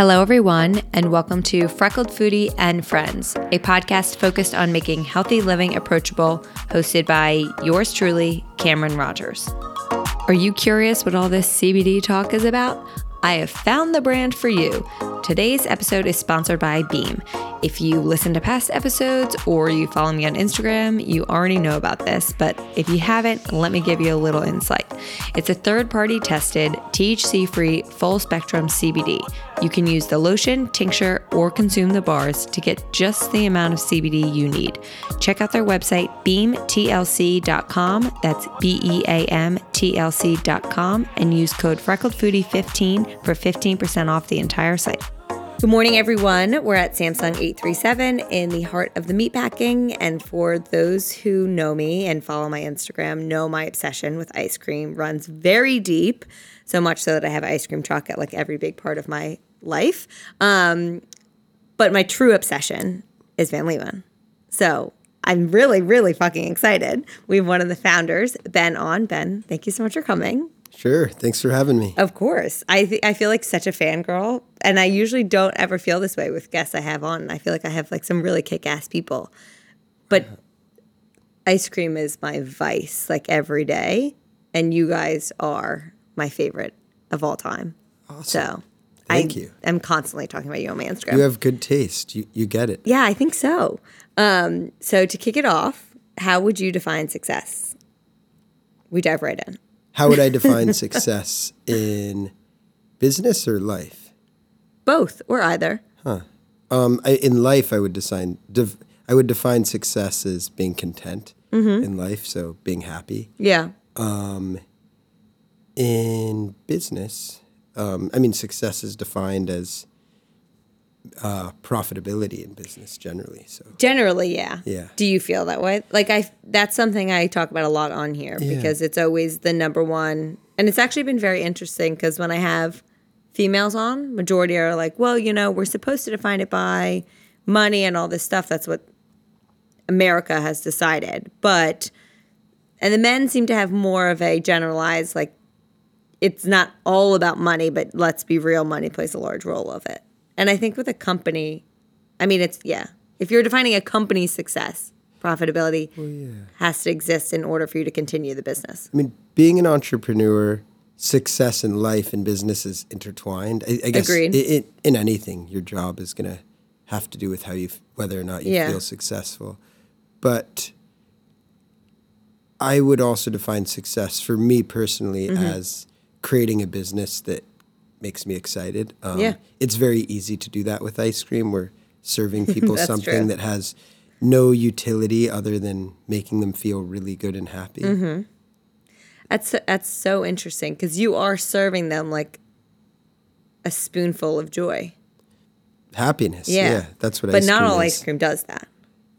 Hello, everyone, and welcome to Freckled Foodie and Friends, a podcast focused on making healthy living approachable, hosted by yours truly, Cameron Rogers. Are you curious what all this CBD talk is about? I have found the brand for you. Today's episode is sponsored by Beam. If you listen to past episodes or you follow me on Instagram, you already know about this, but if you haven't, let me give you a little insight. It's a third party tested, THC free, full spectrum CBD. You can use the lotion, tincture, or consume the bars to get just the amount of CBD you need. Check out their website, beamtlc.com. That's B E A M T L C.com, and use code FreckledFoodie15 for 15% off the entire site. Good morning, everyone. We're at Samsung 837 in the heart of the meatpacking. And for those who know me and follow my Instagram, know my obsession with ice cream runs very deep, so much so that I have ice cream truck at like every big part of my life. Um, but my true obsession is Van Leeuwen. So I'm really, really fucking excited. We have one of the founders, Ben, on. Ben, thank you so much for coming. Sure. Thanks for having me. Of course. I th- I feel like such a fangirl. And I usually don't ever feel this way with guests I have on. I feel like I have like some really kick ass people. But ice cream is my vice like every day. And you guys are my favorite of all time. Awesome. So Thank you. I'm constantly talking about you on my Instagram. You have good taste. You, you get it. yeah, I think so. Um, so to kick it off, how would you define success? We dive right in. How would I define success in business or life? Both or either. Um, I, in life, I would define def, I would define success as being content Mm-hmm. in life, so being happy. Yeah. In business, um, I mean, success is defined as uh, profitability in business generally. So Generally, yeah. Yeah. Do you feel that way? Like I that's something I talk about a lot on here Yeah. because it's always the number one and it's actually been very interesting because when I have females on, majority are like, "Well, you know, we're supposed to define it by money and all this stuff. That's what America has decided." But and the men seem to have more of a generalized like it's not all about money, but let's be real, money plays a large role of it. And I think with a company, I mean, it's yeah. If you're defining a company's success, profitability has to exist in order for you to continue the business. I mean, being an entrepreneur, success in life and business is intertwined. I, I guess Agreed. i i in anything, your job is going to have to do with how you, whether or not you Yeah. feel successful. But I would also define success for me personally Mm-hmm. as creating a business that makes me excited. Um, Yeah. It's very easy to do that with ice cream. We're serving people something true. that has no utility other than making them feel really good and happy. Mm-hmm. That's that's so interesting because you are serving them like a spoonful of joy. Happiness. Yeah. Yeah, that's what. But not all is. ice cream does that.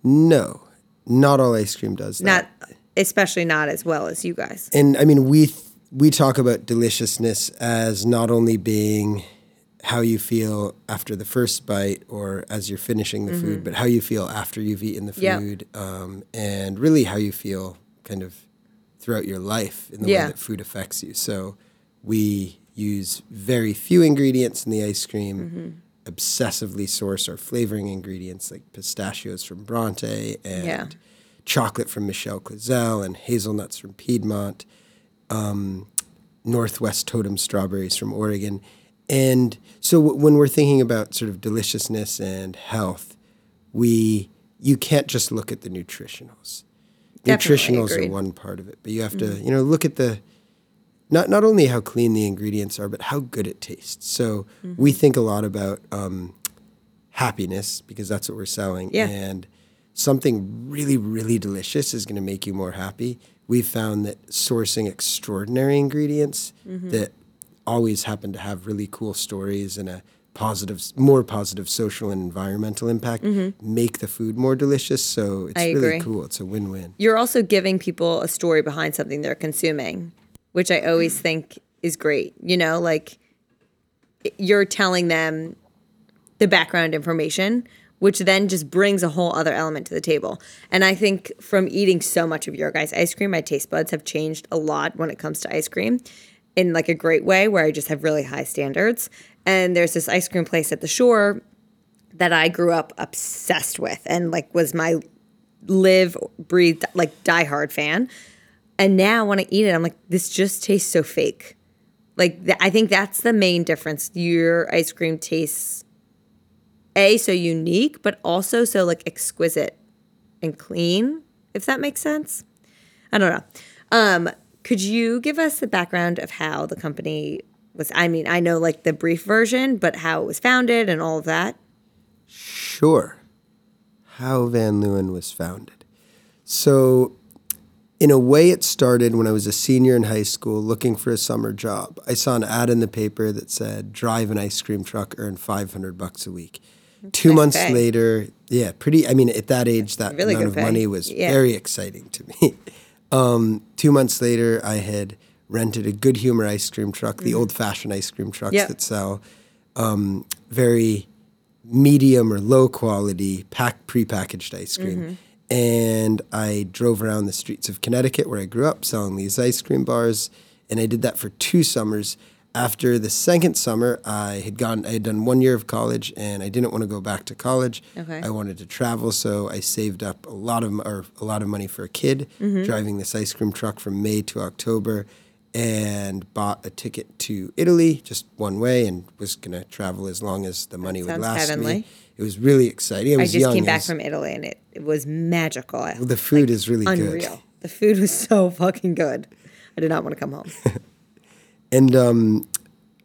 No, not all ice cream does that. Not especially not as well as you guys. and I mean, we th- we talk about deliciousness as not only being how you feel after the first bite or as you're finishing the food, but how you feel after you've eaten the Mm-hmm. Yeah. food, um, and really how you feel kind of throughout your life in the Yeah. way that food affects you. So we use very few ingredients in the ice cream. Mm-hmm. Obsessively source our flavoring ingredients like pistachios from Bronte and Yeah. chocolate from Michel Cluizel and hazelnuts from Piedmont, um, Northwest Totem strawberries from Oregon. And so w- when we're thinking about sort of deliciousness and health, we you can't just look at the nutritionals. Definitely nutritionals agreed. are one part of it, but you have to, you know, look at the not not only how clean the ingredients are, but how good it tastes. So we think a lot about um, happiness because that's what we're selling. Yeah. And something really, really delicious is going to make you more happy. We've found that sourcing extraordinary ingredients mm-hmm. that always happen to have really cool stories and a positive, more positive social and environmental impact mm-hmm. make the food more delicious. So it's really cool. It's a win-win. You're also giving people a story behind something they're consuming, which I always mm. think is great. You know, like you're telling them the background information, which then just brings a whole other element to the table. And I think from eating so much of your guys' ice cream, my taste buds have changed a lot when it comes to ice cream in like a great way where I just have really high standards. and there's this ice cream place at the shore that I grew up obsessed with and like was my live, breathe, like diehard fan. And now when I eat it, I'm like, this just tastes so fake. Like th- I think that's the main difference. Your ice cream tastes a so unique, but also so like exquisite and clean. If that makes sense, I don't know. Um, could you give us the background of how the company was? I mean, I know like the brief version, but how it was founded and all of that. Sure. How Van Leeuwen was founded. So, in a way, it started when I was a senior in high school looking for a summer job. I saw an ad in the paper that said, drive an ice cream truck, earn 500 bucks a week. Two nice months pay. later, yeah, pretty. I mean, at that age, that Really amount of pay. money was Yeah. very exciting to me. Um, two months later, I had rented a Good Humor ice cream truck, the old fashioned ice cream trucks Mm-hmm. Yep. that sell um, very medium or low quality pack prepackaged ice cream. Mm-hmm. And I drove around the streets of Connecticut where I grew up selling these ice cream bars. And I did that for two summers. After the second summer, I had gone. I had done one year of college, and I didn't want to go back to college. Okay. I wanted to travel, so I saved up a lot of or a lot of money for a kid, Mm-hmm. driving this ice cream truck from May to October, and bought a ticket to Italy just one way, and was gonna travel as long as the money would last heavenly. me. It was really exciting. I I just young. came back was- from Italy and it, it was magical. I- the food is really unreal. good. The food was so fucking good. I did not want to come home. and um,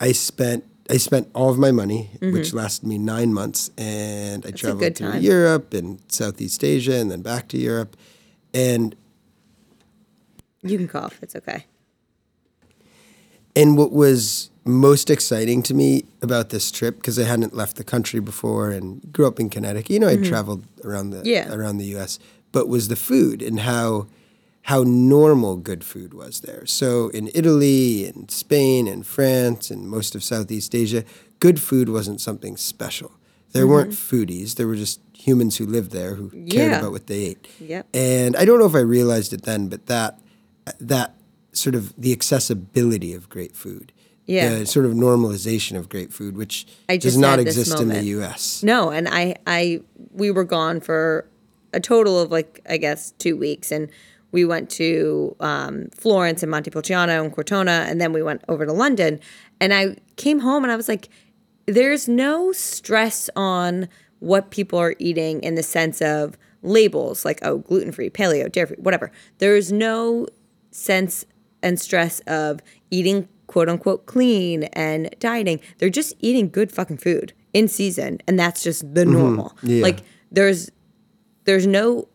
I spent I spent all of my money, which lasted me nine months, and I traveled good through time. Europe and Southeast Asia, and then back to Europe, and You can cough. It's okay. and what was most exciting to me about this trip because I hadn't left the country before and grew up in Connecticut. You know, I traveled around the Mm-hmm. Yeah. around the U.S., but was the food and how how normal good food was there. So in Italy and Spain and France and most of Southeast Asia, good food wasn't something special. There weren't foodies. There were just humans who lived there who cared Mm-hmm. Yeah. about what they ate. Yep. And I don't know if I realized it then, but that that sort of the accessibility of great food, Yeah. the sort of normalization of great food, which I does not exist in the. U.S. No, and I, I, we were gone for a total of like I guess two weeks, and we went to um, Florence and Montepulciano and Cortona, and then we went over to London. And I came home and I was like, there's no stress on what people are eating in the sense of labels like oh gluten free, paleo, dairy free, whatever. There's no sense and stress of eating quote unquote clean and dieting. They're just eating good fucking food in season, and that's just the normal. Yeah. Like there's there's no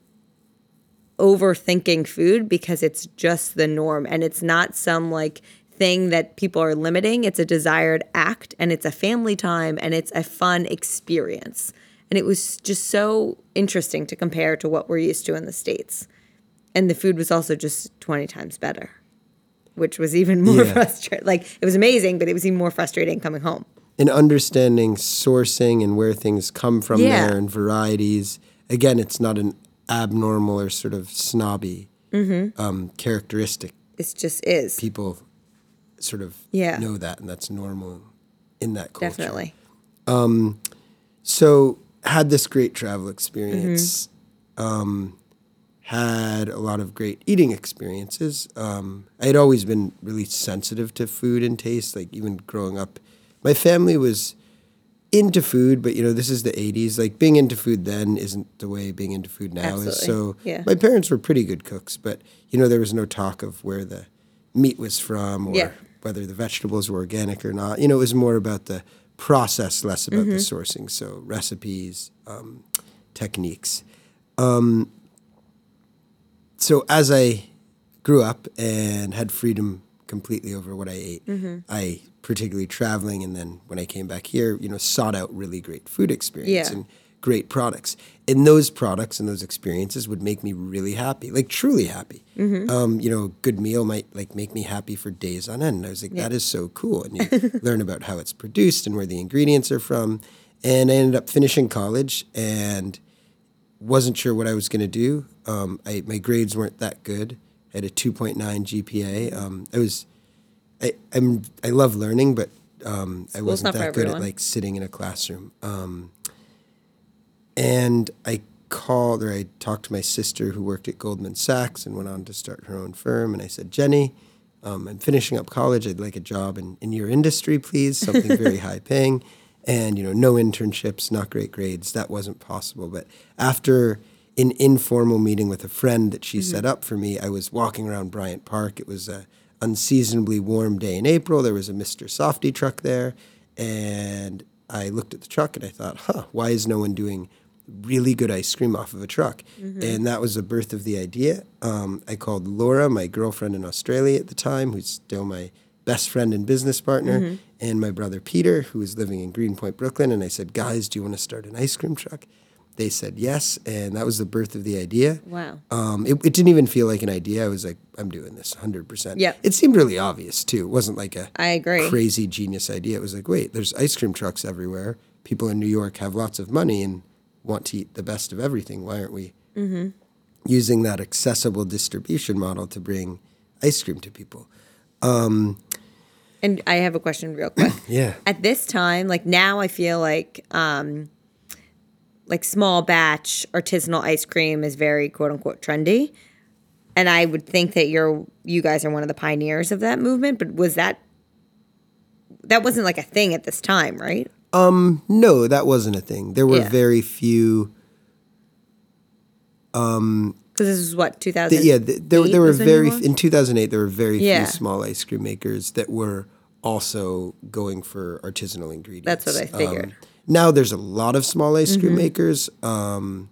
overthinking food because it's just the norm and it's not some like thing that people are limiting. It's a desired act and it's a family time and it's a fun experience. And it was just so interesting to compare to what we're used to in the States. And the food was also just 20 times better, which was even more Yeah. frustrating. Like it was amazing, but it was even more frustrating coming home. And understanding sourcing and where things come from Yeah. there and varieties. Again, it's not an abnormal or sort of snobby Mm-hmm. um, characteristic. It just is. People sort of Yeah. know that, and that's normal in that culture. Definitely. So had this great travel experience. Mm-hmm. Um, had a lot of great eating experiences. Um, I had always been really sensitive to food and taste. Like even growing up, my family was into food, but you know this is the '80s. Like being into food then isn't the way being into food now is. So Yeah. my parents were pretty good cooks, but you know there was no talk of where the meat was from or Yeah. whether the vegetables were organic or not. You know, it was more about the process, less about the Mm-hmm. sourcing. So recipes, um, techniques. Um, so as I grew up and had freedom completely over what I ate, Mm-hmm. I particularly traveling and then when I came back here, you know, sought out really great food experience Yeah. and great products. And those products and those experiences would make me really happy, like truly happy. Mm-hmm. Um, you know, a good meal might like make me happy for days on end. And I was like, that is so cool. And you learn about how it's produced and where the ingredients are from. And I ended up finishing college and wasn't sure what I was going to do. Um, I, my grades weren't that good. I had a 2.9 GPA. Um, I was, I, I'm, I love learning, but Um, I wasn't that good at like sitting in a classroom. Um, and I called or I talked to my sister who worked at Goldman Sachs and went on to start her own firm. And I said, Jenny, um, I'm finishing up college. I'd like a job in, in your industry, please, something very high paying. And, you know, no internships, not great grades. That wasn't possible. But after an informal meeting with a friend that she set up for me, I was walking around Bryant Park. It was a unseasonably warm day in April. There was a Mr. Softee truck there. And I looked at the truck and I thought, huh, why is no one doing really good ice cream off of a truck? And that was the birth of the idea. Um, I called Laura, my girlfriend in Australia at the time, who's still my best friend and business partner, and my brother Peter, who was living in Greenpoint, Brooklyn. And I said, guys, do you want to start an ice cream truck? They said yes. And that was the birth of the idea. Wow. Um, it, it didn't even feel like an idea. I was like, I'm doing this 100%. Yep. It seemed really obvious, too. It wasn't like a I agree. crazy genius idea. It was like, wait, there's ice cream trucks everywhere. People in New York have lots of money and want to eat the best of everything. Why aren't we Mm-hmm. using that accessible distribution model to bring ice cream to people? And I have a question real quick. Yeah. At this time, like now I feel like um like small batch artisanal ice cream is very quote unquote trendy. And I would think that you're you guys are one of the pioneers of that movement, but was that that wasn't like a thing at this time, right? Um no, that wasn't a thing. There were Yeah. very few. Um because this is what 2000. th- yeah, th- there, there were was when you very in 2008. There were very Yeah. few small ice cream makers that were also going for artisanal ingredients. That's what I figured. Um, now there's a lot of small ice Mm-hmm. cream makers. Um,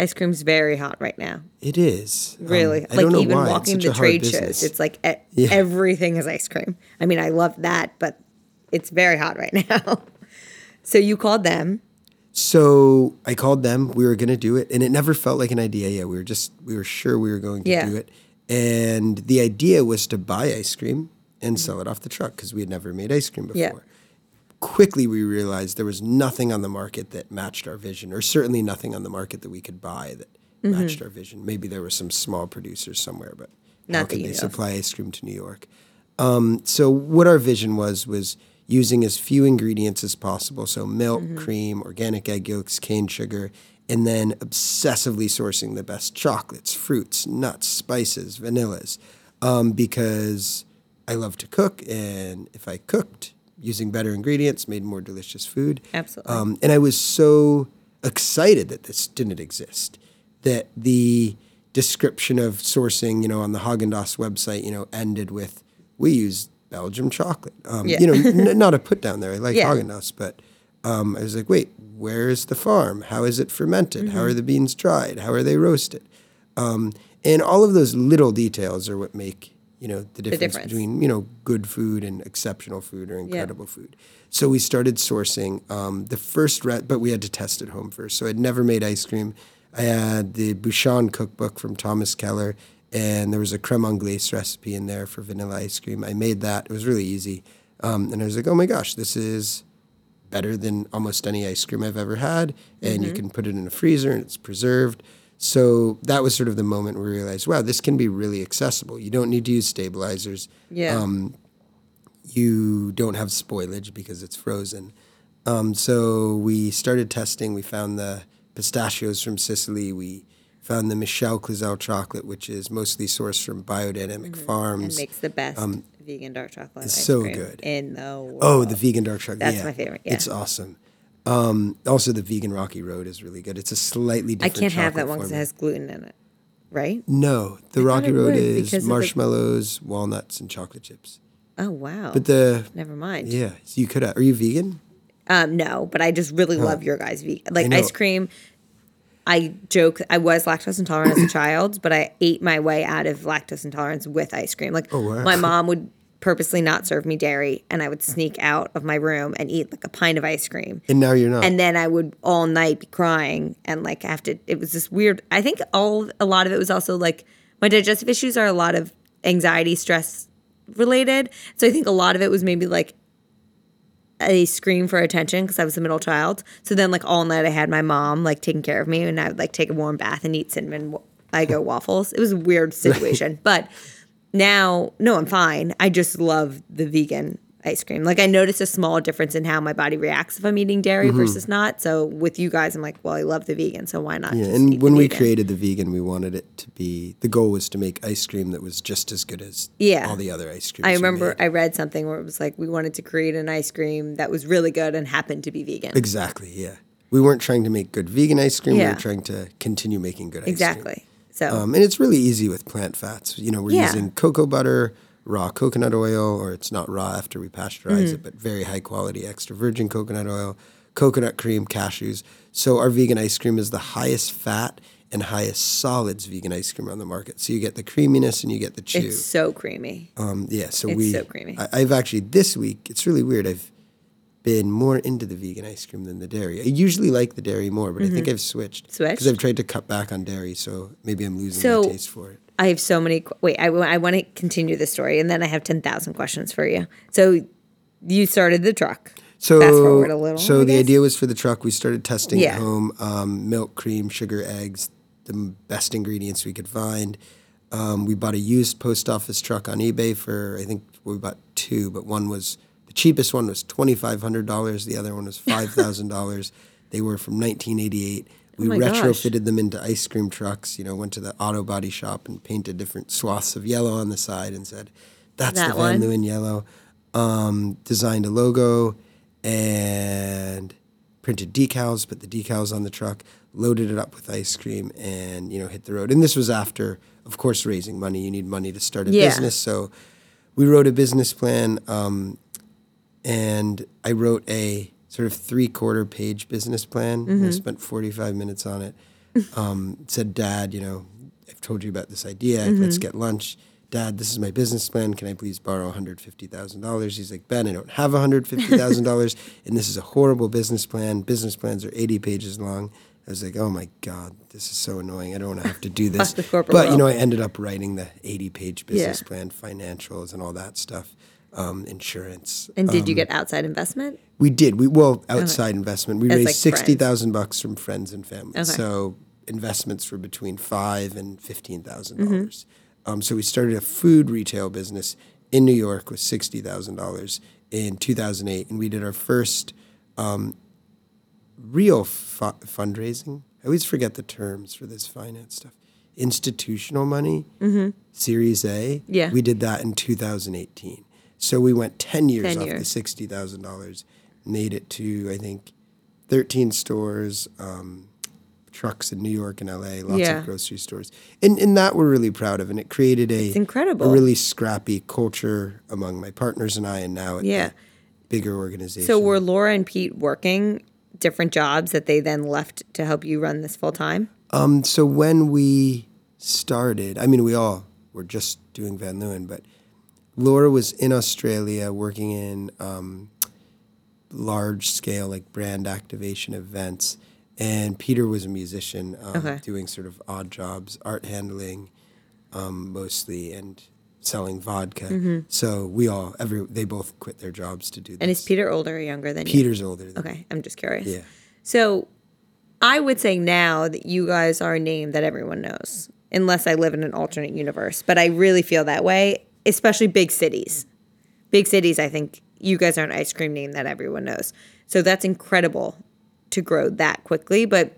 ice cream's very hot right now. it is Um, Really, I like don't know even why. Walking hard trade shows, it's like e- Yeah. everything is ice cream. I mean, I love that, but it's very hot right now. so you called them. So I called them. We were going to do it, and it never felt like an idea. Yeah, we were just we were sure we were going to Yeah. do it, and the idea was to buy ice cream and sell it off the truck because we had never made ice cream before. Yeah. Quickly, we realized there was nothing on the market that matched our vision, or certainly nothing on the market that we could buy that Mm-hmm. matched our vision. Maybe there were some small producers somewhere, but Not how could they know supply ice cream to New York? Um, so what our vision was was using as few ingredients as possible. So milk, Mm-hmm. cream, organic egg yolks, cane sugar, and then obsessively sourcing the best chocolates, fruits, nuts, spices, vanillas, um, because I love to cook, and if I cooked using better ingredients, made more delicious food. Absolutely. Um, and I was so excited that this didn't exist, that the description of sourcing, you know, on the Haagen Dazs website, you know, ended with "We use Belgium chocolate." Um, Yeah. You know, n- not a put down there. I like Yeah. Haagen Dazs, but um, I was like, wait, where is the farm? How is it fermented? How Mm-hmm. are the beans dried? How are they roasted? Um, and all of those little details are what make you know the difference, difference. between you know good food and exceptional food or incredible food. So we started sourcing um, the first, re- but we had to test at home first. So I'd never made ice cream. I had the Bouchon cookbook from Thomas Keller, and there was a creme anglaise recipe in there for vanilla ice cream. I made that. It was really easy, um, and I was like, oh my gosh, this is better than almost any ice cream I've ever had. And you can put it in a freezer and it's preserved. So that was sort of the moment we realized, wow, this can be really accessible. You don't need to use stabilizers. Yeah. Um, you don't have spoilage because it's frozen. Um, so we started testing. We found the pistachios from Sicily. We found the Michel Cluizel chocolate, which is mostly sourced from biodynamic farms. and makes the best vegan dark chocolate Um, so good. in the world. Oh, the vegan dark chocolate. That's yeah. my favorite, yeah. It's awesome. Um, also, the vegan Rocky Road is really good. It's a slightly different. I can't have that one because it has gluten in it, right? No, the thought Rocky Road is of the- marshmallows, walnuts, and chocolate chips. Oh wow. But the Never mind. yeah, so you could. Have, are you vegan? Um, no, but I just really love your guys' vegan. Like ice cream. I joke I was lactose intolerant as a child, but I ate my way out of lactose intolerance with ice cream. Like Oh, wow. my mom would purposely not serve me dairy, and I would sneak out of my room and eat like a pint of ice cream. And now you're not. And then I would all night be crying and like have to. It was this weird. I think all a lot of it was also like my digestive issues are a lot of anxiety, stress related. So I think a lot of it was maybe like a scream for attention because I was a middle child. So then like all night I had my mom like taking care of me and I would like take a warm bath and eat cinnamon Eggo waffles. It was a weird situation, but now no, I'm fine. I just love the vegan ice cream. Like I notice a small difference in how my body reacts if I'm eating dairy Mm-hmm. versus not. So with you guys, I'm like, well, I love the vegan, so why not? Yeah, and when we vegan? created the vegan, we wanted it to be the goal was to make ice cream that was just as good as Yeah. all the other ice creams. I remember. I read something where it was like we wanted to create an ice cream that was really good and happened to be vegan. exactly. Yeah, we weren't trying to make good vegan ice cream. Yeah. We were trying to continue making good ice cream. Exactly. So Um, and it's really easy with plant fats. You know, we're Yeah. using cocoa butter, raw coconut oil, or it's not raw after we pasteurize Mm-hmm. it, but very high quality extra virgin coconut oil, coconut cream, cashews. So our vegan ice cream is the highest fat and highest solids vegan ice cream on the market. So you get the creaminess and you get the chew. it's so creamy. Um, yeah, so It's we. so creamy. I, I've actually this week. It's really weird. I've been more into the vegan ice cream than the dairy. I usually like the dairy more, but I think I've switched. Mm-hmm. Switched? because I've tried to cut back on dairy, so maybe I'm losing So- my taste for it. I have so many. Wait, I, want to continue the story, and then I have ten thousand questions for you. So, you started the truck. So, Fast forward a little, so the idea was for the truck. We started testing Yeah. at home: um, milk, cream, sugar, eggs, the best ingredients we could find. Um, we bought a used post office truck on eBay for I think we bought two, but one was cheapest one was twenty five hundred dollars. The other one was five thousand dollars. They were from nineteen eighty eight. We Oh my gosh. retrofitted them into ice cream trucks. You know, went to the auto body shop and painted different swaths of yellow on the side and said, "That's That the Van? Leeuwen yellow." Um, designed a logo and printed decals, put the decals on the truck, loaded it up with ice cream, and you know hit the road. And this was after, of course, raising money. You need money to start a Yeah. business, so we wrote a business plan, um, and I wrote a sort of three quarter page business plan. Mm-hmm. I spent forty five minutes on it. Um, said, Dad, you know, I've told you about this idea. Mm-hmm. Let's get lunch. Dad, this is my business plan. Can I please borrow $150,000? He's like, Ben, I don't have $150,000, and this is a horrible business plan. Business plans are 80 pages long. I was like, oh my God, this is so annoying. I don't want to have to do this. but, you know, I ended up writing the 80 page business Yeah. plan, financials, and all that stuff, um, insurance. And did Um, you get outside investment? We did. We well outside investment. We As, raised like, sixty thousand bucks from friends and family. Okay. So investments were between five and fifteen thousand Mm-hmm. dollars. Um, so we started a food retail business in New York with sixty thousand dollars in two thousand eight, and we did our first um, real fu- fundraising. I always forget the terms for this finance stuff. Institutional money, Series A. Mm-hmm. Yeah. we did that in 2018. So we went 10 years 10 off the sixty thousand dollars, made it to I think thirteen stores, um, trucks in New York and LA, lots Yeah. of grocery stores, and and that we're really proud of, and it created a It's incredible. a really scrappy culture among my partners and I, and now at Yeah. the bigger organization. So were Laura and Pete working different jobs that they then left to help you run this full time? Um, so when we started, I mean, we all were just doing Van Leeuwen, but Laura was in Australia working in um, large scale, like brand activation events. And Peter was a musician um, Okay. doing sort of odd jobs, art handling um, mostly, and selling vodka. So we all, every they both quit their jobs to do this. And is Peter older or younger than you? Peter's older than Okay, I'm just curious. Yeah. So I would say now that you guys are a name that everyone knows, unless I live in an alternate universe. But I really feel that way, especially big cities. Big cities, I think you guys are an ice cream name that everyone knows. So that's incredible to grow that quickly. But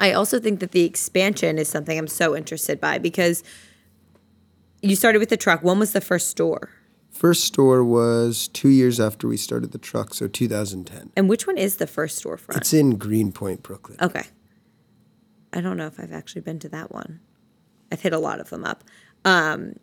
I also think that the expansion is something I'm so interested by because you started with the truck. When was the first store? First store was two years after we started the truck, so 2010. And which one is the first storefront? It's in Greenpoint, Brooklyn. Okay. I don't know if I've actually been to that one. I've hit a lot of them up. Um,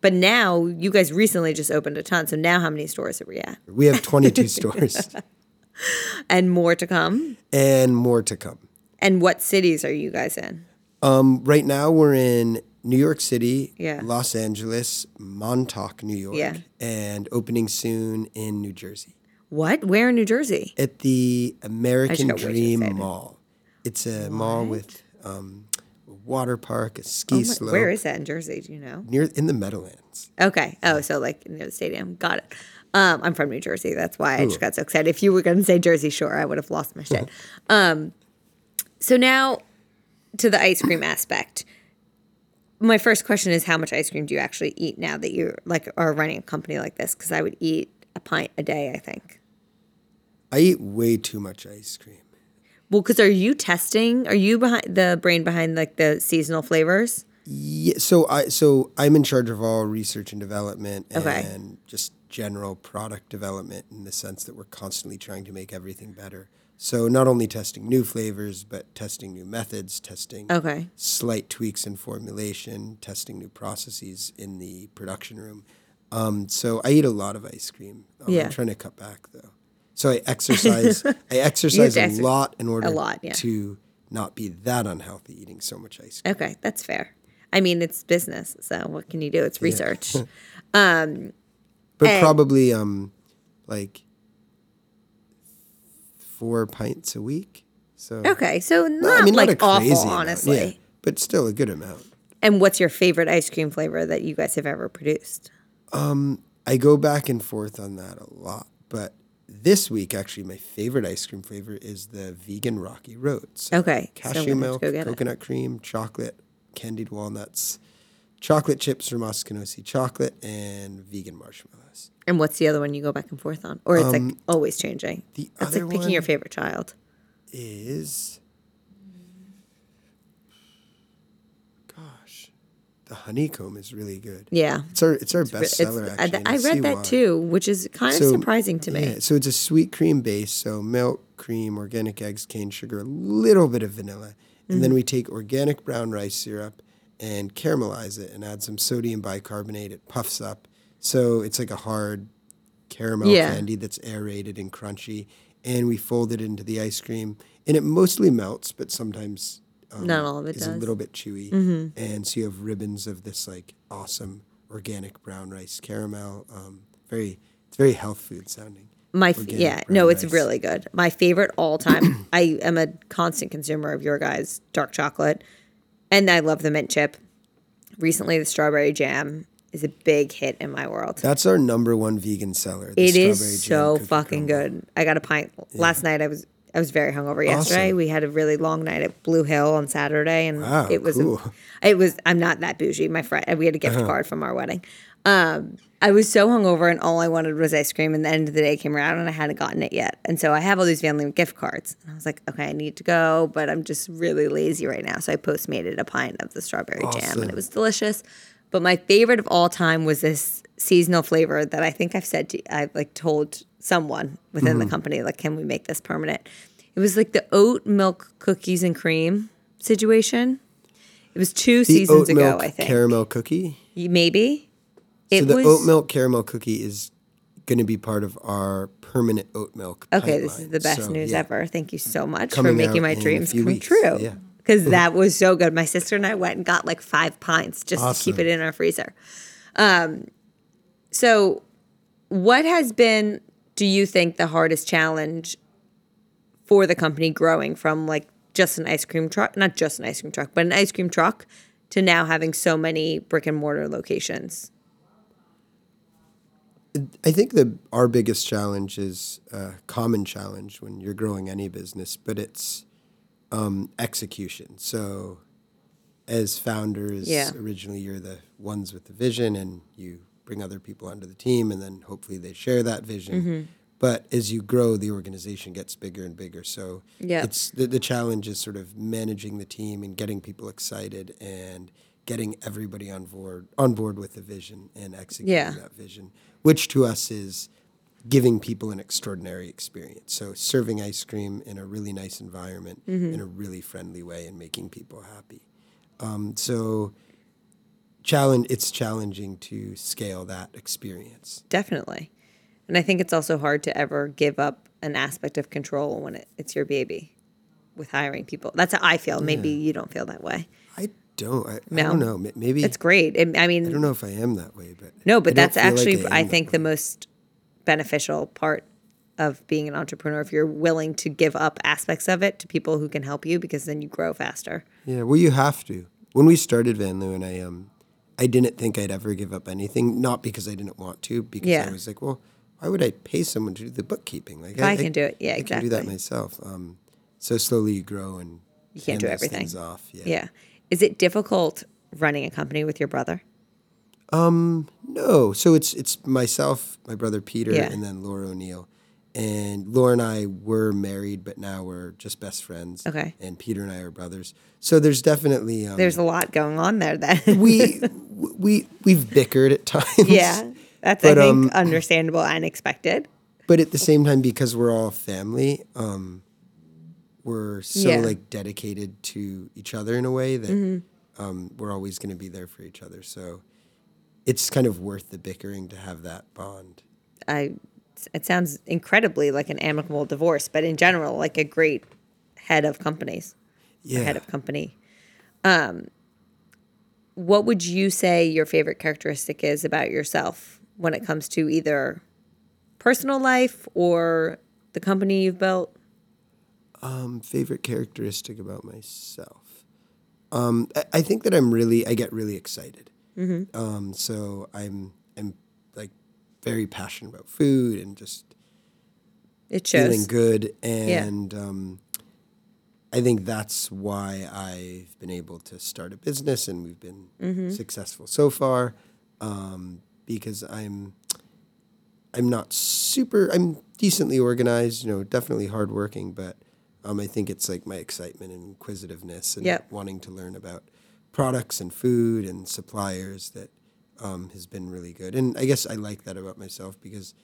but now you guys recently just opened a ton. So now how many stores are we at? We have 22 stores And more to come. and more to come. And what cities are you guys in? Um, right now, we're in New York City, Yeah. Los Angeles, Montauk, New York, Yeah. and opening soon in New Jersey What? Where in New Jersey? at the American got way too Dream excited. Mall. It's a mall with um, water park, a ski Oh my- slope where is that in Jersey? Do you know? near in the Meadowlands. Okay. Oh, so like near the stadium. Got it. Um, I'm from New Jersey. That's why I just got so excited. If you were going to say Jersey Shore, I would have lost my shit. Um, so now to the ice cream aspect. My first question is how much ice cream do you actually eat now that you're like are running a company like this? Because I would eat a pint a day, I think. I eat way too much ice cream. Well, because are you testing? Are you behind the brain behind like the seasonal flavors? Yeah, so I so I'm in charge of all research and development Okay. and just general product development in the sense that we're constantly trying to make everything better. So not only testing new flavors, but testing new methods, testing Okay. slight tweaks in formulation, testing new processes in the production room. Um, so I eat a lot of ice cream. Um, Yeah. I'm trying to cut back though. So I exercise. I exercise a exer- lot in order lot, yeah. to not be that unhealthy eating so much ice cream. Okay, that's fair. I mean, it's business, so what can you do? It's research. um, but And- probably um like four pints a week. So okay, so No, not I mean like not a awful, amount, honestly. yeah, but still a good amount. And what's your favorite ice cream flavor that you guys have ever produced? I go back and forth on that a lot, but this week actually my favorite ice cream flavor is the vegan Rocky Road. So Okay, cashew to milk, get it. coconut cream, chocolate, candied walnuts, chocolate chips from Moskinosi chocolate, and vegan marshmallows. And what's the other one you go back and forth on, or it's like Um, always changing? the That's other like picking your favorite child. Is gosh, the honeycomb is really good. Yeah, It's our it's our It's- bestseller I, actually. and I read that too, which is kind of surprising to me. Yeah, so it's a sweet cream base, so milk, cream, organic eggs, cane sugar, a little bit of vanilla, and Mm-hmm. then we take organic brown rice syrup and caramelize it and add some sodium bicarbonate. It puffs up, so it's like a hard caramel Yeah. candy that's aerated and crunchy. And we fold it into the ice cream, and it mostly melts, but sometimes um, Not all of it is a little bit chewy. And so you have ribbons of this like awesome organic brown rice caramel. Um, very, it's very health food sounding. My f- yeah, no, it's rice. really good. My favorite all time. I am a constant consumer of your guys' dark chocolate, and I love the mint chip. Recently, the strawberry jam is a big hit in my world. That's our number one vegan seller. the It strawberry jam so fucking good. I got a pint last night. I was I was very hungover yesterday. Awesome. We had a really long night at Blue Hill on Saturday, and Wow, it was cool. it was. I'm not that bougie. My friend, we had a gift card from our wedding. Um, I was so hungover, and all I wanted was ice cream. And the end of the day came around, and I hadn't gotten it yet. And so I have all these family gift cards, and I was like, okay, I need to go, but I'm just really lazy right now. So I postmated a pint of the strawberry jam, and it was delicious. But my favorite of all time was this seasonal flavor that I think I've said to I've like told someone within Mm-hmm. the company like, can we make this permanent? It was like the oat milk cookies and cream situation. It was two The seasons oat ago, milk I think. caramel cookie. Maybe. It so the was oat milk caramel cookie is going to be part of our permanent oat milk. Okay, this is the best So, news yeah. ever. Thank you so much Coming for making my dreams come weeks. true. Yeah. Because that was so good. My sister and I went and got like five pints just to keep it in our freezer. Um, so, what has been, do you think, the hardest challenge for the company growing from like just an ice cream truck, not just an ice cream truck, but an ice cream truck to now having so many brick and mortar locations? I think the our biggest challenge is a common challenge when you're growing any business, but it's um, execution. So, as founders, Yeah. originally you're the ones with the vision, and you bring other people onto the team, and then hopefully they share that vision. Mm-hmm. But as you grow, the organization gets bigger and bigger. So Yeah. it's the, the challenge is sort of managing the team and getting people excited and getting everybody on board on board with the vision and executing Yeah. that vision, which to us is giving people an extraordinary experience. So serving ice cream in a really nice environment Mm-hmm. in a really friendly way and making people happy. Um, so challenge it's challenging to scale that experience. Definitely. And I think it's also hard to ever give up an aspect of control when it, it's your baby with hiring people. That's how I feel. Maybe you don't feel that way. I don't. I, I No. don't know. Maybe It's great. It, I I don't know if I am that way, but no, but don't that's feel like actually, I think, the most beneficial part of being an entrepreneur if you're willing to give up aspects of it to people who can help you because then you grow faster. Yeah, well, you have to. When we started Van Leeuwen, I um, I didn't think I'd ever give up anything. Not because I didn't want to, because Yeah. I was like, well, why would I pay someone to do the bookkeeping? Like I can do it. Yeah, exactly. I can do that myself. Um, so slowly you grow and You can't do everything. off. Yeah. Yeah. Is it difficult running a company with your brother? No, so it's it's myself, my brother Peter, Yeah. and then Laura O'Neill. And Laura and I were married, but now we're just best friends. Okay. And Peter and I are brothers. So there's definitely um, There's a lot going on there then. we we we've bickered at times. yeah. That's I think um, understandable and expected. But at the same time, because we're all family, um, we're so Yeah. like dedicated to each other in a way that Mm-hmm. um, we're always going to be there for each other. So it's kind of worth the bickering to have that bond. I it sounds incredibly like an amicable divorce, but in general, like a great head of companies, Yeah. head of company. Um, what would you say your favorite characteristic is about yourself when it comes to either personal life or the company you've built? Um, favorite characteristic about myself. Um, I, I think that I'm really, I get really excited. Um, so I'm, I'm like very passionate about food and just It feeling good. And um, I think that's why I've been able to start a business and we've been Mm-hmm. successful so far um, because I'm, I'm not super, I'm decently organized, you know, definitely hardworking, but um, I think it's like my excitement and inquisitiveness and Yep. wanting to learn about products and food and suppliers that um, has been really good. And I guess I like that about myself because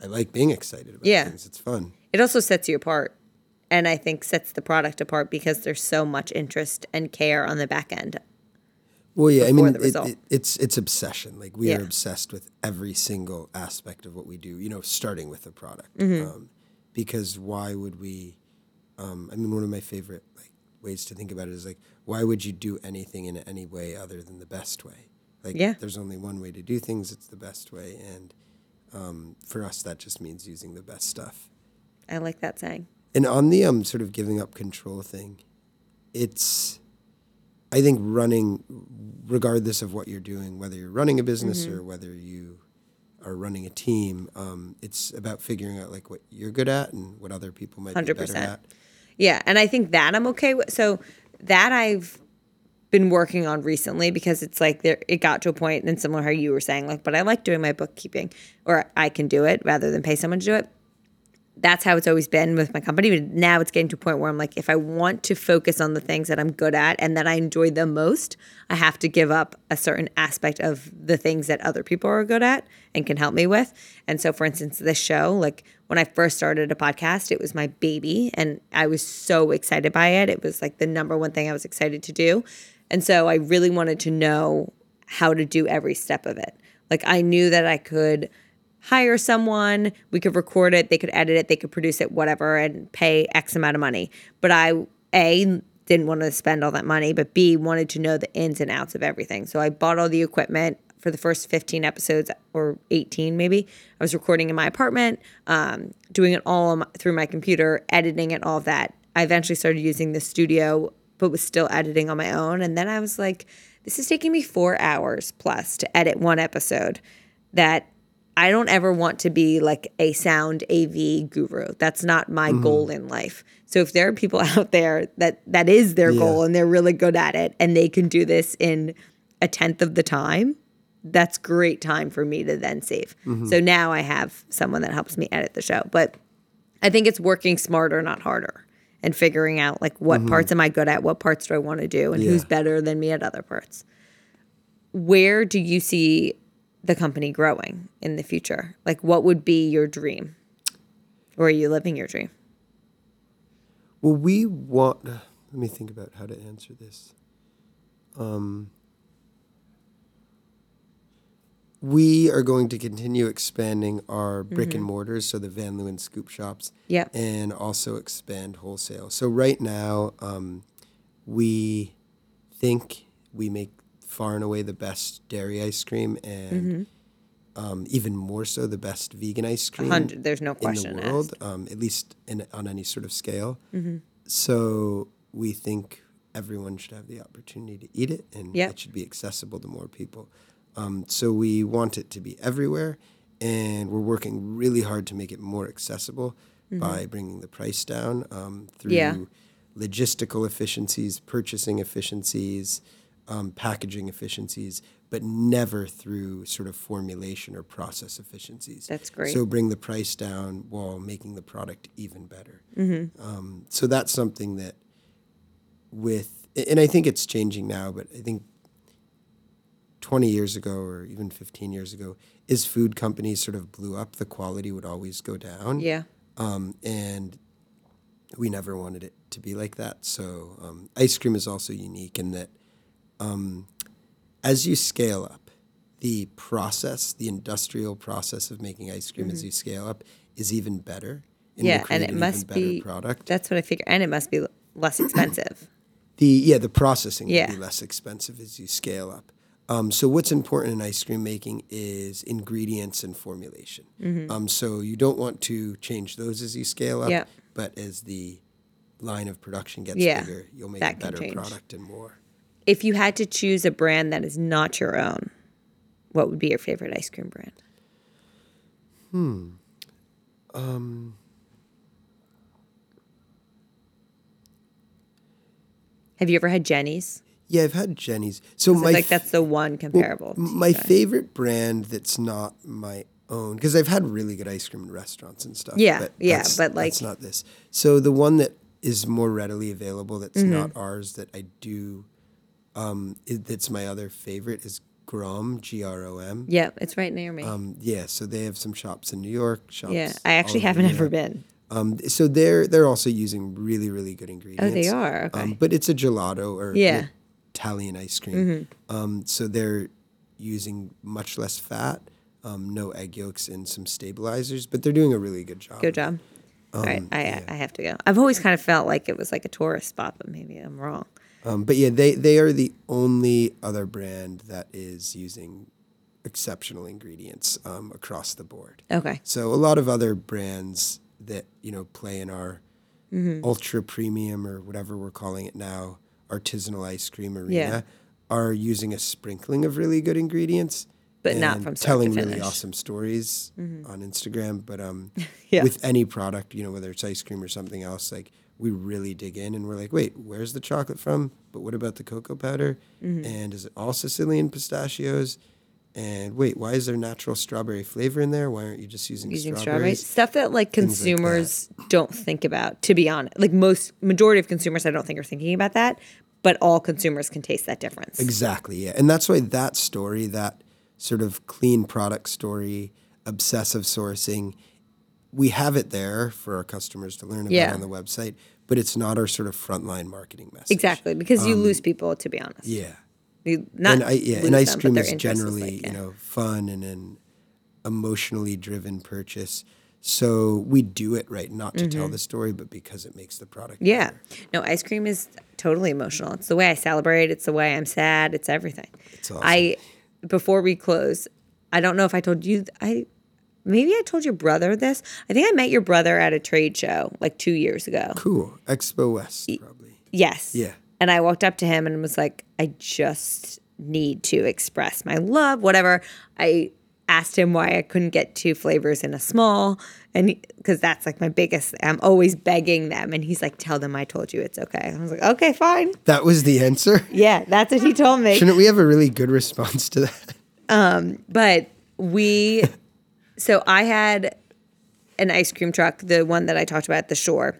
I like being excited about Yeah. things. It's fun. It also sets you apart. And I think sets the product apart because there's so much interest and care on the back end. Well, yeah, I mean, it, it, it's it's obsession. Like we Yeah. are obsessed with every single aspect of what we do. You know, starting with the product, Mm-hmm. um, because why would we? Um, I mean, one of my favorite like ways to think about it is like, why would you do anything in any way other than the best way? Like, Yeah. there's only one way to do things. It's the best way, and um, for us, that just means using the best stuff. I like that saying. And on the um sort of giving up control thing, it's I think running regardless of what you're doing, whether you're running a business Mm-hmm. or whether you are running a team, um, it's about figuring out like what you're good at and what other people might be better 100%. at. Yeah, and I think that I'm okay with. So that I've been working on recently because it's like there it got to a point and similar how you were saying like but I like doing my bookkeeping or I can do it rather than pay someone to do it. That's how it's always been with my company. But now it's getting to a point where I'm like, if I want to focus on the things that I'm good at and that I enjoy the most, I have to give up a certain aspect of the things that other people are good at and can help me with. And so, for instance, this show, like when I first started a podcast, it was my baby and I was so excited by it. It was like the number one thing I was excited to do. And so I really wanted to know how to do every step of it. Like I knew that I could hire someone, we could record it, they could edit it, they could produce it, whatever, and pay X amount of money. But I, A, didn't want to spend all that money, but B, wanted to know the ins and outs of everything. So I bought all the equipment for the first 15 episodes or 18 maybe. I was recording in my apartment, um, doing it all through my computer, editing it, all of that. I eventually started using the studio, but was still editing on my own. And then I was like, this is taking me four hours plus to edit one episode that I don't ever want to be like a sound AV guru. That's not my mm-hmm. goal in life. So if there are people out there that that is their goal and they're really good at it and they can do this in a tenth of the time, that's great time for me to then save. Mm-hmm. So now I have someone that helps me edit the show. But I think it's working smarter, not harder, and figuring out like what mm-hmm. parts am I good at, what parts do I want to do, and who's better than me at other parts. Where do you see the company growing in the future? Like, what would be your dream? Or are you living your dream? Well, we want. Let me think about how to answer this. Um, we are going to continue expanding our brick and mortars, so the Van Leeuwen scoop shops, Yep. and also expand wholesale. So right now, um, we think we make far and away the best dairy ice cream, and um, even more so the best vegan ice cream Hundred. There's no question in the world, um, at least in, on any sort of scale. Mm-hmm. So we think everyone should have the opportunity to eat it, and Yep. it should be accessible to more people. Um, so we want it to be everywhere, and we're working really hard to make it more accessible by bringing the price down um, through Mm-hmm. Yeah. logistical efficiencies, purchasing efficiencies, um, packaging efficiencies, but never through sort of formulation or process efficiencies. That's great. So bring the price down while making the product even better. Mm-hmm. Um, so that's something that with, and I think it's changing now, but I think 20 years ago or even 15 years ago, as food companies sort of blew up, the quality would always go down. Yeah. Um, and we never wanted it to be like that. So um, ice cream is also unique in that um, as you scale up, the process, the industrial process of making ice cream as you scale up, is even better. and Mm-hmm. Yeah, and it must be product. That's what I figure, and it must be less expensive. The yeah, the processing Yeah. will be less expensive as you scale up. Um, so what's important in ice cream making is ingredients and formulation. Um, so you don't want to change those as you scale up, Mm-hmm. Yeah. but as the line of production gets Yeah, bigger, you'll make a better product and more. If you had to choose a brand that is not your own, what would be your favorite ice cream brand? Hmm. Have you ever had Jeni's? Yeah, I've had Jeni's. So my like that's the one comparable. you my favorite brand that's not my own because I've had really good ice cream in restaurants and stuff. Yeah, yeah, that's- but, like- that's not this. So the one that is more readily available that's Mm-hmm. not ours that I do, um, it, that's my other favorite is Grom G R O M. Yeah, it's right near me. Um, yeah, so they have some shops in New York. Shops yeah, I actually haven't ever been. Um, so they're they're also using really really good ingredients. Oh, they are? Okay. Um, but it's a gelato or Yeah. Mm-hmm. Italian ice cream. Um, so they're using much less fat, um, no egg yolks, and some stabilizers. But they're doing a really good job. Good job. All right, Um, I yeah. I have to go. I've always kind of felt like it was like a tourist spot, but maybe I'm wrong. Um, but yeah, they they are the only other brand that is using exceptional ingredients um, across the board. Okay. So a lot of other brands that you know play in our Mm-hmm. ultra premium or whatever we're calling it now, artisanal ice cream arena, Yeah. are using a sprinkling of really good ingredients, But not from telling really. Mm-hmm. awesome stories on Instagram. But um, Yeah. with any product, you know, whether it's ice cream or something else, like we really dig in and we're like, wait, where's the chocolate from? But what about the cocoa powder? Mm-hmm. And is it all Sicilian pistachios? And wait, why is there natural strawberry flavor in there? Why aren't you just using, Using strawberries? strawberries, stuff that like Things like that. consumers don't think about. To be honest, like most majority of consumers, I don't think are thinking about that. But all consumers can taste that difference. Exactly, yeah. And that's why that story, that sort of clean product story, obsessive sourcing, we have it there for our customers to learn about Yeah. on the website, but it's not our sort of frontline marketing message. Exactly, because you lose people. To be honest, Um, Yeah. You- not and I, yeah, and ice them, cream is generally, like, yeah. you know, fun and an emotionally driven purchase. So we do it right, not to tell the story, but because it makes the product. Mm-hmm. Yeah. better. No, ice cream is totally emotional. It's the way I celebrate. It's the way I'm sad. It's everything. It's awesome. I before we close, I don't know if I told you. I maybe I told your brother this. I think I met your brother at a trade show like two years ago. Cool. Expo West, probably. Yes. Yeah. And I walked up to him and was like, I just need to express my love, whatever. I asked him why I couldn't get two flavors in a small, and because that's like my biggest. I'm always begging them, and he's like, "Tell them I told you it's okay." I was like, "Okay, fine." That was the answer. Yeah, that's what he told me. Shouldn't we have a really good response to that? Um, but we, so I had an ice cream truck, the one that I talked about at the shore.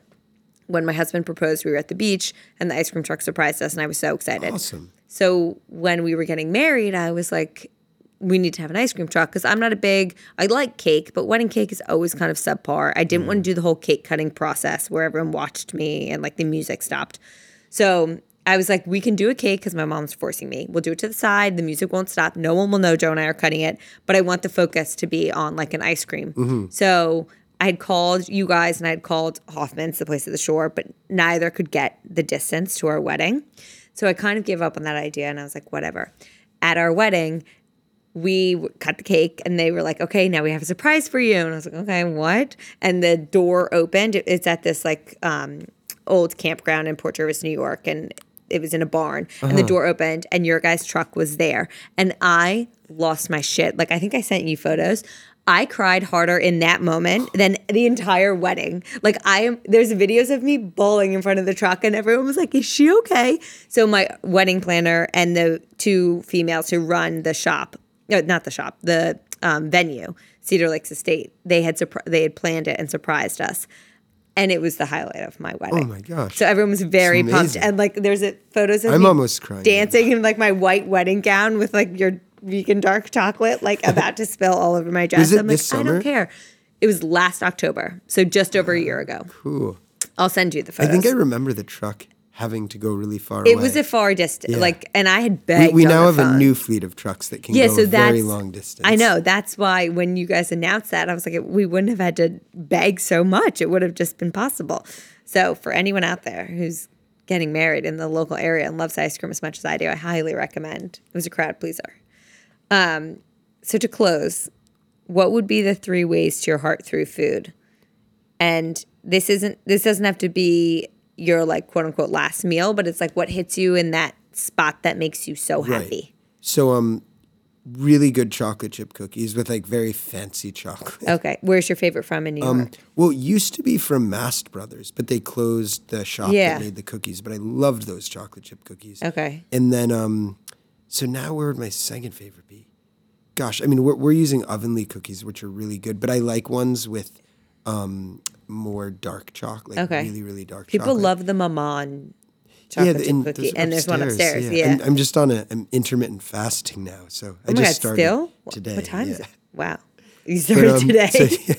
When my husband proposed, we were at the beach, and the ice cream truck surprised us, and I was so excited. Awesome. So when we were getting married, I was like, we need to have an ice cream truck because I'm not a big, I like cake, but wedding cake is always kind of subpar. I didn't want to mm. do the whole cake cutting process where everyone watched me and like the music stopped. So I was like, we can do a cake because my mom's forcing me. We'll do it to the side. The music won't stop. No one will know Joe and I are cutting it, but I want the focus to be on like an ice cream. So I had called you guys and I had called Hoffman's, the place at the shore, but neither could get the distance to our wedding. So I kind of gave up on that idea and I was like, whatever. At our wedding, we cut the cake and they were like, okay, now we have a surprise for you. And I was like, okay, what? And the door opened. It's at this like um, old campground in Port Jervis, New York. And it was in a barn. And the door opened and your guy's truck was there. And I lost my shit. Like, I think I sent you photos. I cried harder in that moment than the entire wedding. Like I am there's videos of me bawling in front of the truck and everyone was like, "Is she okay?" So my wedding planner and the two females who run the shop, no, not the shop, the um, venue, Cedar Lakes Estate, they had surpri- they had planned it and surprised us. And it was the highlight of my wedding. Oh my gosh. So everyone was very pumped. And like there's a, photos of I'm me almost crying. dancing in like my white wedding gown with like your vegan dark chocolate, like about to spill all over my dress. Is it I'm like, this I don't care. It was last October, so just over a year ago. Cool. I'll send you the photos. I think I remember the truck having to go really far it away. was a far distance, Yeah. like, and I had we, begged. we on now have a new fleet of trucks that can Yeah, go so a very long distance. I know that's why when you guys announced that, I was like, we wouldn't have had to beg so much. It would have just been possible. So for anyone out there who's getting married in the local area and loves ice cream as much as I do, I highly recommend. It was a crowd pleaser. Um, so to close, what would be the three ways to your heart through food? And this isn't this doesn't have to be your like quote unquote last meal, but it's like what hits you in that spot that makes you so Right. happy. So um, really good chocolate chip cookies with like very fancy chocolate. Okay. Where's your favorite from in New York? Um, well, it used to be from Mast Brothers, but they closed the shop Yeah. that made the cookies. But I loved those chocolate chip cookies. Okay. And then, um, so now where would my second favorite be? Gosh, I mean, we're, we're using Ovenly cookies, which are really good, but I like ones with um, more dark chocolate. Like Okay. Really, really dark People chocolate. love the Maman chocolate the- chip and cookie, those and there's one upstairs. Yeah. I'm, I'm just on a, an intermittent fasting now, so I oh my just god! started Still? Today. What time is yeah. it? Wow. You started um, today. so-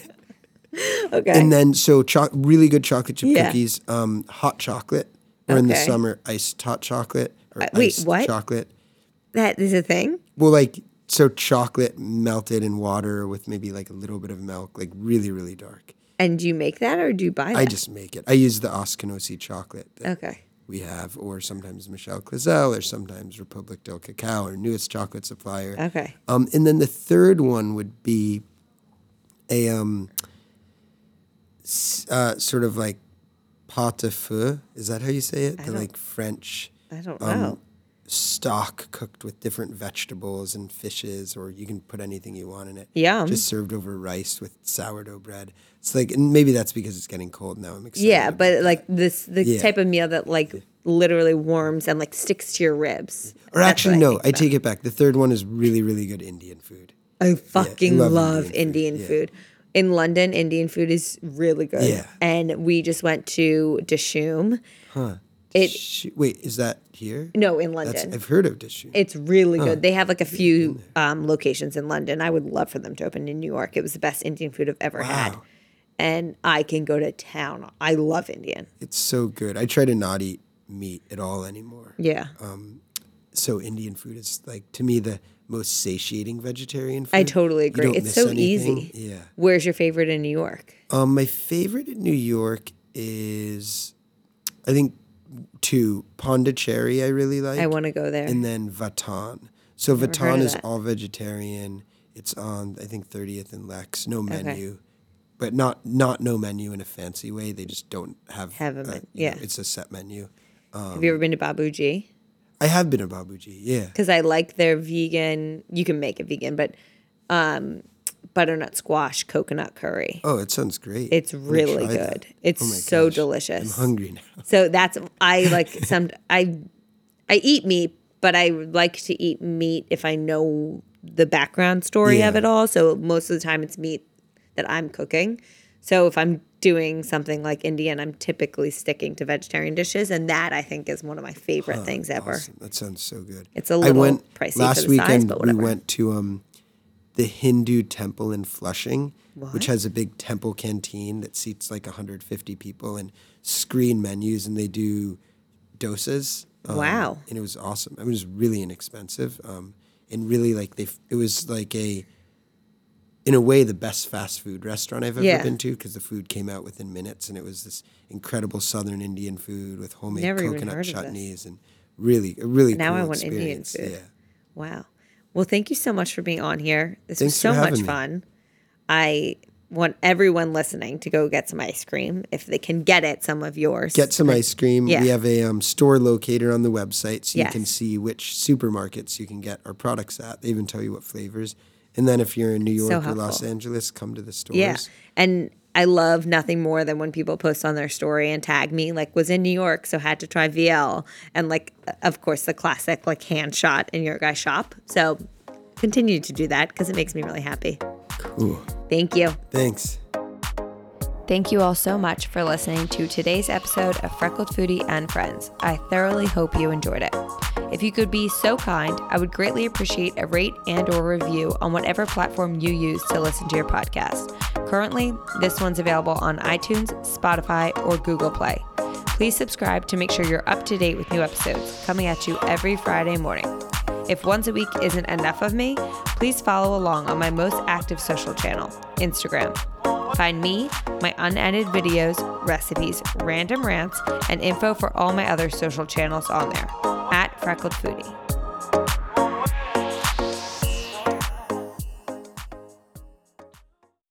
okay. And then so cho- really good chocolate chip Yeah. cookies, um, hot chocolate, or in the summer iced hot chocolate or Uh, wait, iced what? chocolate. that is a thing. Well, like so chocolate melted in water with maybe like a little bit of milk, like really really dark. And do you make that or do you buy that? I just make it. I use the Askinosie chocolate that okay. we have, or sometimes Michel Cluizel, or sometimes Republic del Cacao, or newest chocolate supplier. Okay. Um, and then the third one would be a um, uh, sort of like pot de feu. Is that how you say it? The don't- like French I don't um, know. Stock cooked with different vegetables and fishes, or you can put anything you want in it. Yeah. Just served over rice with sourdough bread. It's like, and maybe that's because it's getting cold now. I'm excited. Yeah, but like this, the Yeah. type of meal that like literally warms and like sticks to your ribs. or That's actually, no, I take it back. The third one is really, really good Indian food. I fucking love love, Indian Indian, food, food. In London, Indian food is really good. Yeah. And we just went to Dishoom. It Sh- Wait, is that here? no in That's, London. I've heard of Dishoom. It's really good. They have like a few um, locations in London. I would love for them to open in New York. It was the best Indian food I've ever had. And I can go to town. I love Indian. It's so good. I try to not eat meat at all anymore. Yeah. So Indian food is like to me the most satiating vegetarian food. I totally agree. It's so anything. easy. Yeah. Where's your favorite in New York? Um, my favorite in New York is, I think, two Pondicheri. I really like. I want to go there. and then Vatan. So heard Vatan is all vegetarian. It's on I think 30th and Lex. No menu, but not not no menu in a fancy way. They just don't have Have a men- you know, yeah. it's a set menu. have you ever been to Babuji? I have been to Babuji. Yeah. Because I like their vegan. You can make it vegan, but um, butternut squash coconut curry. Oh, it sounds great. It's really good. that. It's Oh so gosh. delicious. I'm hungry now. So that's I like some I I eat meat, but I like to eat meat if I know the background story of it all. So most of the time it's meat that I'm cooking. So if I'm doing something like Indian, I'm typically sticking to vegetarian dishes, and that I think is one of my favorite things ever. Awesome. That sounds so good. It's a I little went pricey for last the size, weekend. but we went to um, the Hindu temple in Flushing, which has a big temple canteen that seats like 150 people and screen menus, and they do dosas. um, Wow. And it was awesome. It was really inexpensive, um, and really like they. It was like a. In a way, the best fast food restaurant I've ever Yeah. been to because the food came out within minutes, and it was this incredible Southern Indian food with homemade Never coconut heard of this. chutneys and really, really Now cool I want Indian food. Yeah. Wow. Well, thank you so much for being on here. This Thanks was so much me. fun. I want everyone listening to go get some ice cream if they can get it. Some of yours. Get some ice cream. Yeah. We have a um, store locator on the website, so you can see which supermarkets you can get our products at. They even tell you what flavors. And then if you're in New York So or Los. Angeles, come to the stores. Yeah. And I love nothing more than when people post on their story and tag me, like, was in New York, so had to try VL. And, like, of course, the classic, like, hand shot in your guys' shop. So continue to do that because it makes me really happy. Cool. Thank you. Thanks. Thank you all so much for listening to today's episode of Freckled Foodie and Friends. I thoroughly hope you enjoyed it. If you could be so kind, I would greatly appreciate a rate and or review on whatever platform you use to listen to your podcast. Currently, this one's available on iTunes, Spotify, or Google Play. Please subscribe to make sure you're up to date with new episodes coming at you every Friday morning. If once a week isn't enough of me, please follow along on my most active social channel, Instagram. Find me, my unedited videos, recipes, random rants, and info for all my other social channels on there at Freckled Foodie.